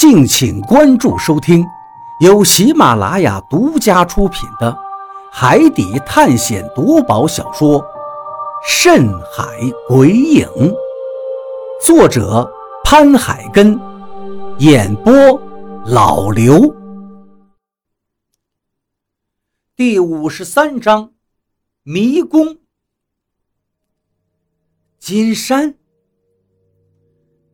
敬请关注收听，由喜马拉雅独家出品的《海底探险夺宝小说》《深海鬼影》，作者潘海根，演播老刘。第五十三章，迷宫。金山。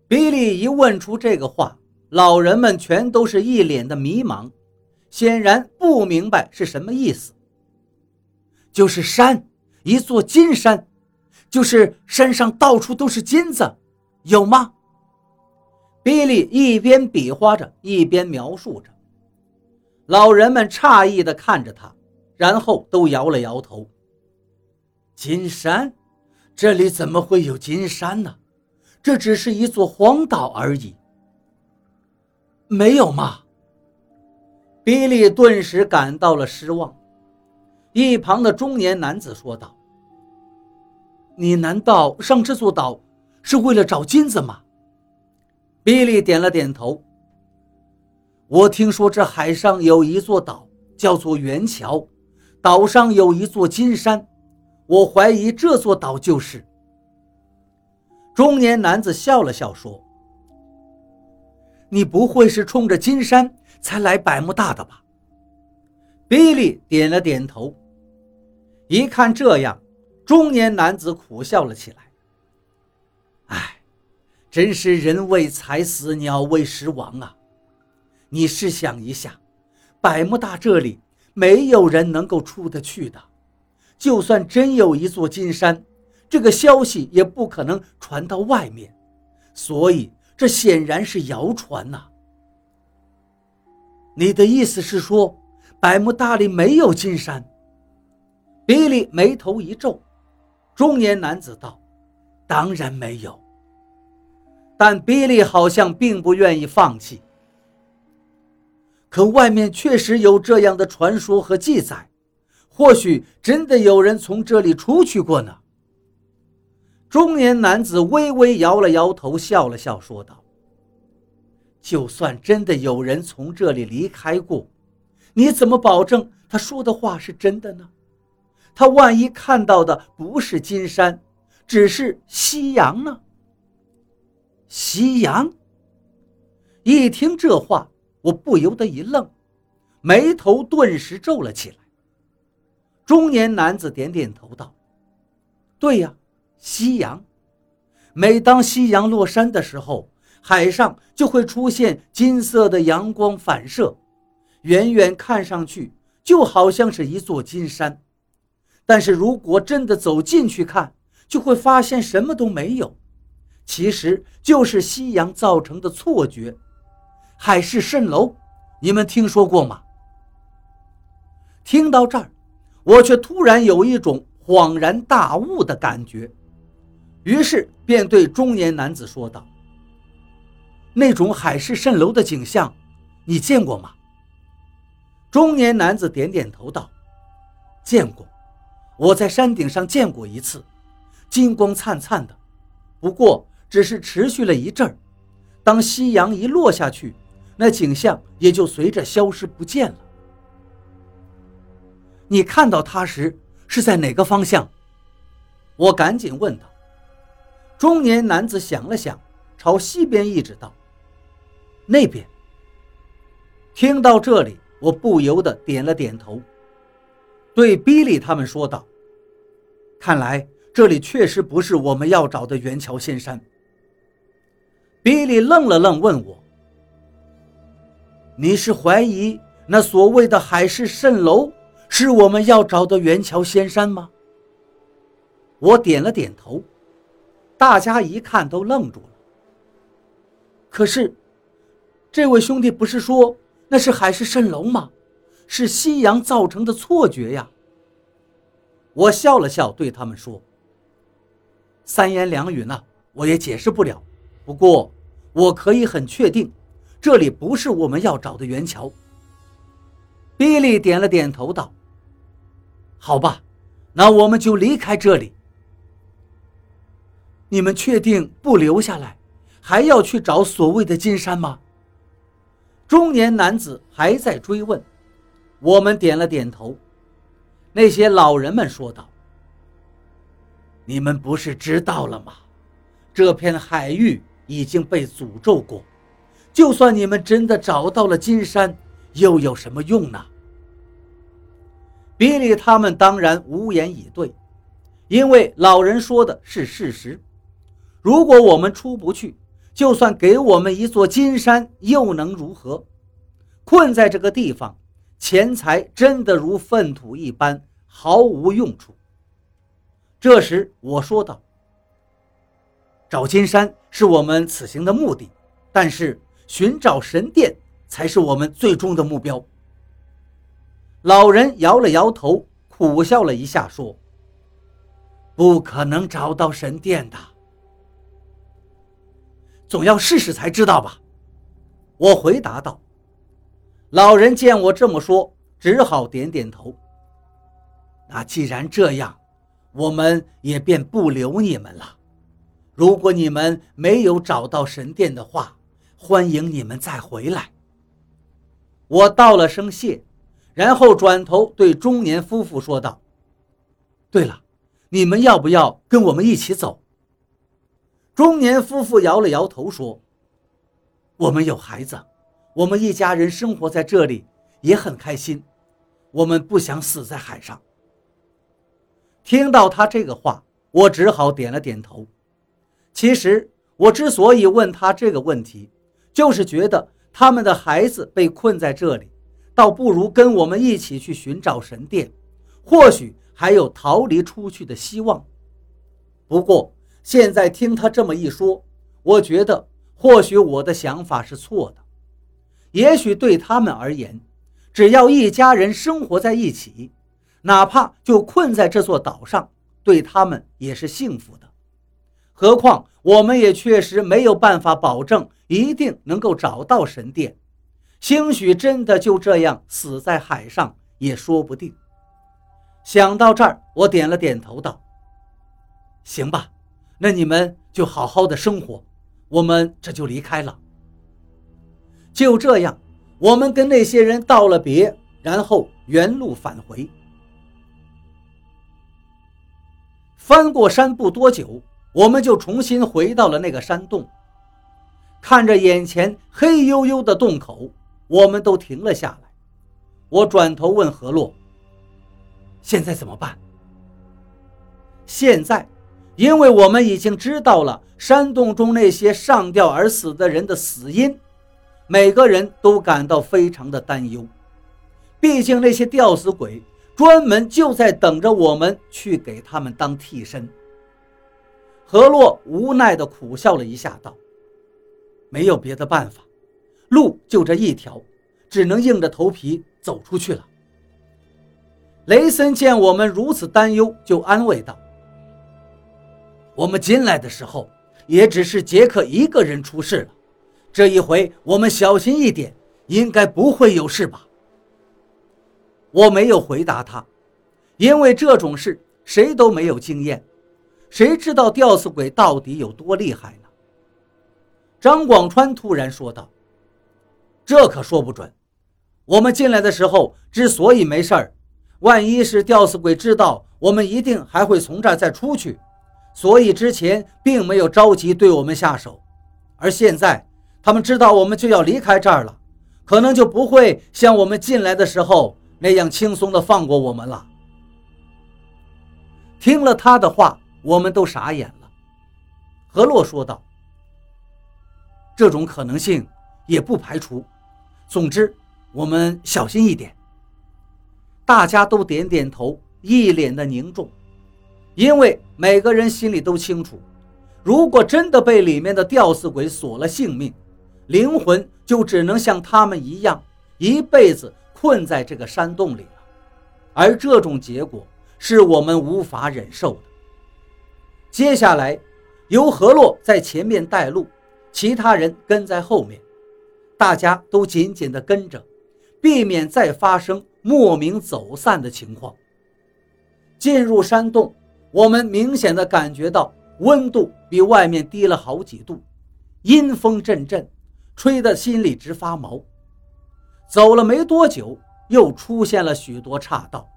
比利一问出这个话。老人们全都是一脸的迷茫，显然不明白是什么意思。就是山，一座金山，就是山上到处都是金子，有吗？比利一边比划着，一边描述着。老人们诧异地看着他，然后都摇了摇头。金山？这里怎么会有金山呢？这只是一座荒岛而已。没有吗？比利顿时感到了失望。一旁的中年男子说道：“你难道上这座岛是为了找金子吗？”比利点了点头。我听说这海上有一座岛，叫做元桥，岛上有一座金山，我怀疑这座岛就是。中年男子笑了笑说。你不会是冲着金山才来百慕大的吧？比利点了点头。一看这样，中年男子苦笑了起来。唉，真是人为财死，鸟为食亡啊！你试想一下，百慕大这里没有人能够出得去的，就算真有一座金山，这个消息也不可能传到外面，所以。这显然是谣传呐！你的意思是说，百慕大里没有金山？比利眉头一皱，中年男子道：“当然没有。”但比利好像并不愿意放弃。可外面确实有这样的传说和记载，或许真的有人从这里出去过呢。中年男子微微摇了摇头，笑了笑，说道：“就算真的有人从这里离开过，你怎么保证他说的话是真的呢？他万一看到的不是金山，只是夕阳呢？”夕阳。一听这话，我不由得一愣，眉头顿时皱了起来。中年男子点点头道：“对呀。”夕阳，每当夕阳落山的时候，海上就会出现金色的阳光反射，远远看上去就好像是一座金山。但是如果真的走近去看，就会发现什么都没有，其实就是夕阳造成的错觉。海市蜃楼，你们听说过吗？听到这儿，我却突然有一种恍然大悟的感觉。于是便对中年男子说道：“那种海市蜃楼的景象，你见过吗？”中年男子点点头道：“见过，我在山顶上见过一次，金光灿灿的，不过只是持续了一阵儿。当夕阳一落下去，那景象也就随着消失不见了。你看到它时是在哪个方向？”我赶紧问道。中年男子想了想，朝西边一指道：“那边。”听到这里，我不由得点了点头，对比利他们说道：“看来这里确实不是我们要找的元桥仙山。”比利愣了愣，问我：“你是怀疑那所谓的海市蜃楼是我们要找的元桥仙山吗？”我点了点头。大家一看都愣住了。可是，这位兄弟不是说那是海市蜃楼吗？是夕阳造成的错觉呀。我笑了笑，对他们说：“三言两语呢，我也解释不了。不过，我可以很确定，这里不是我们要找的元桥。”比利点了点头，道：“好吧，那我们就离开这里。”你们确定不留下来，还要去找所谓的金山吗？中年男子还在追问，我们点了点头。那些老人们说道：“你们不是知道了吗？这片海域已经被诅咒过，就算你们真的找到了金山，又有什么用呢？”比利他们当然无言以对，因为老人说的是事实。如果我们出不去，就算给我们一座金山，又能如何？困在这个地方，钱财真的如粪土一般，毫无用处。这时我说道：“找金山是我们此行的目的，但是寻找神殿才是我们最终的目标。”老人摇了摇头，苦笑了一下，说：“不可能找到神殿的。”总要试试才知道吧，我回答道。老人见我这么说，只好点点头。那既然这样，我们也便不留你们了。如果你们没有找到神殿的话，欢迎你们再回来。我道了声谢，然后转头对中年夫妇说道：“对了，你们要不要跟我们一起走？”中年夫妇摇了摇头说：“我们有孩子，我们一家人生活在这里也很开心，我们不想死在海上。”听到他这个话，我只好点了点头。其实我之所以问他这个问题，就是觉得他们的孩子被困在这里，倒不如跟我们一起去寻找神殿，或许还有逃离出去的希望。不过，现在听他这么一说，我觉得或许我的想法是错的。也许对他们而言，只要一家人生活在一起，哪怕就困在这座岛上，对他们也是幸福的。何况我们也确实没有办法保证一定能够找到神殿，兴许真的就这样死在海上也说不定。想到这儿，我点了点头，道：“行吧。”那你们就好好的生活，我们这就离开了。就这样，我们跟那些人道了别，然后原路返回。翻过山不多久，我们就重新回到了那个山洞。看着眼前黑黝黝的洞口，我们都停了下来。我转头问何洛：“现在怎么办？”现在。因为我们已经知道了山洞中那些上吊而死的人的死因，每个人都感到非常的担忧。毕竟那些吊死鬼专门就在等着我们去给他们当替身。何洛无奈地苦笑了一下，道：“没有别的办法，路就这一条，只能硬着头皮走出去了。”雷森见我们如此担忧，就安慰道。我们进来的时候，也只是杰克一个人出事了。这一回我们小心一点，应该不会有事吧？我没有回答他，因为这种事谁都没有经验，谁知道吊死鬼到底有多厉害呢？张广川突然说道：“这可说不准。我们进来的时候之所以没事儿，万一是吊死鬼知道我们一定还会从这儿再出去。”所以之前并没有着急对我们下手，而现在他们知道我们就要离开这儿了，可能就不会像我们进来的时候那样轻松的放过我们了。听了他的话，我们都傻眼了。何洛说道：“这种可能性也不排除。总之，我们小心一点。”大家都点点头，一脸的凝重。因为每个人心里都清楚，如果真的被里面的吊死鬼索了性命，灵魂就只能像他们一样，一辈子困在这个山洞里了。而这种结果是我们无法忍受的。接下来，由何洛在前面带路，其他人跟在后面，大家都紧紧地跟着，避免再发生莫名走散的情况。进入山洞。我们明显的感觉到温度比外面低了好几度，阴风阵阵，吹得心里直发毛。走了没多久，又出现了许多岔道。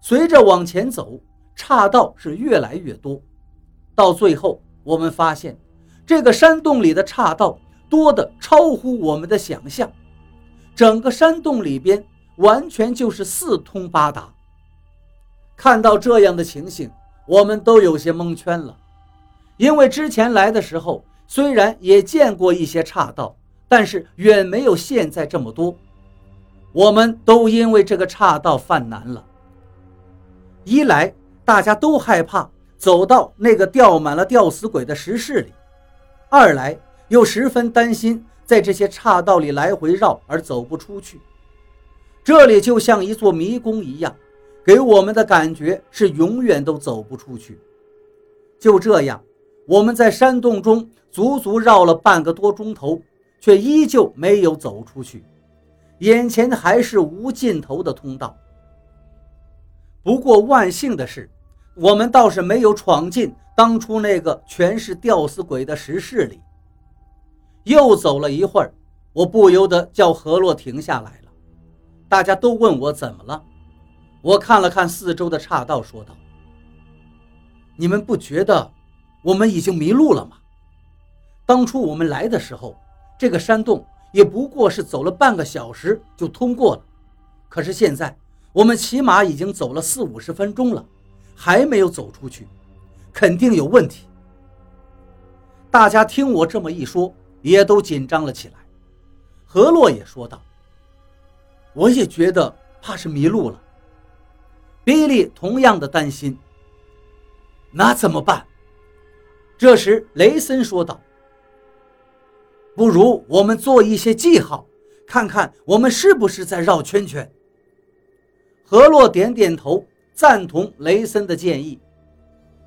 随着往前走，岔道是越来越多，到最后，我们发现这个山洞里的岔道多得超乎我们的想象，整个山洞里边完全就是四通八达。看到这样的情形，我们都有些蒙圈了，因为之前来的时候虽然也见过一些岔道，但是远没有现在这么多。我们都因为这个岔道犯难了。一来大家都害怕走到那个吊满了吊死鬼的石室里；二来又十分担心在这些岔道里来回绕而走不出去。这里就像一座迷宫一样，给我们的感觉是永远都走不出去。就这样，我们在山洞中足足绕了半个多钟头，却依旧没有走出去，眼前还是无尽头的通道。不过万幸的是，我们倒是没有闯进当初那个全是吊死鬼的石室里。又走了一会儿，我不由得叫何洛停下来了。大家都问我怎么了，我看了看四周的岔道，说道：“你们不觉得我们已经迷路了吗？当初我们来的时候，这个山洞也不过是走了半个小时就通过了，可是现在……”我们起码已经走了四五十分钟了，还没有走出去，肯定有问题。大家听我这么一说，也都紧张了起来。何洛也说道：“我也觉得怕是迷路了。”比利同样的担心。那怎么办？这时雷森说道：“不如我们做一些记号，看看我们是不是在绕圈圈。”何洛点点头，赞同雷森的建议。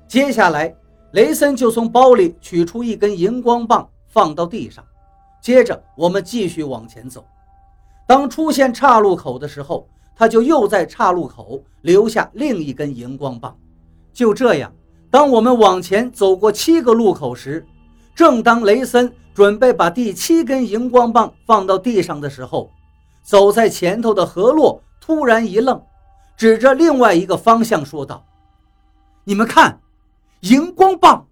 接下来，雷森就从包里取出一根荧光棒，放到地上。接着，我们继续往前走。当出现岔路口的时候，他就又在岔路口留下另一根荧光棒。就这样，当我们往前走过七个路口时，正当雷森准备把第七根荧光棒放到地上的时候，走在前头的何洛突然一愣。指着另外一个方向说道：“你们看，荧光棒。”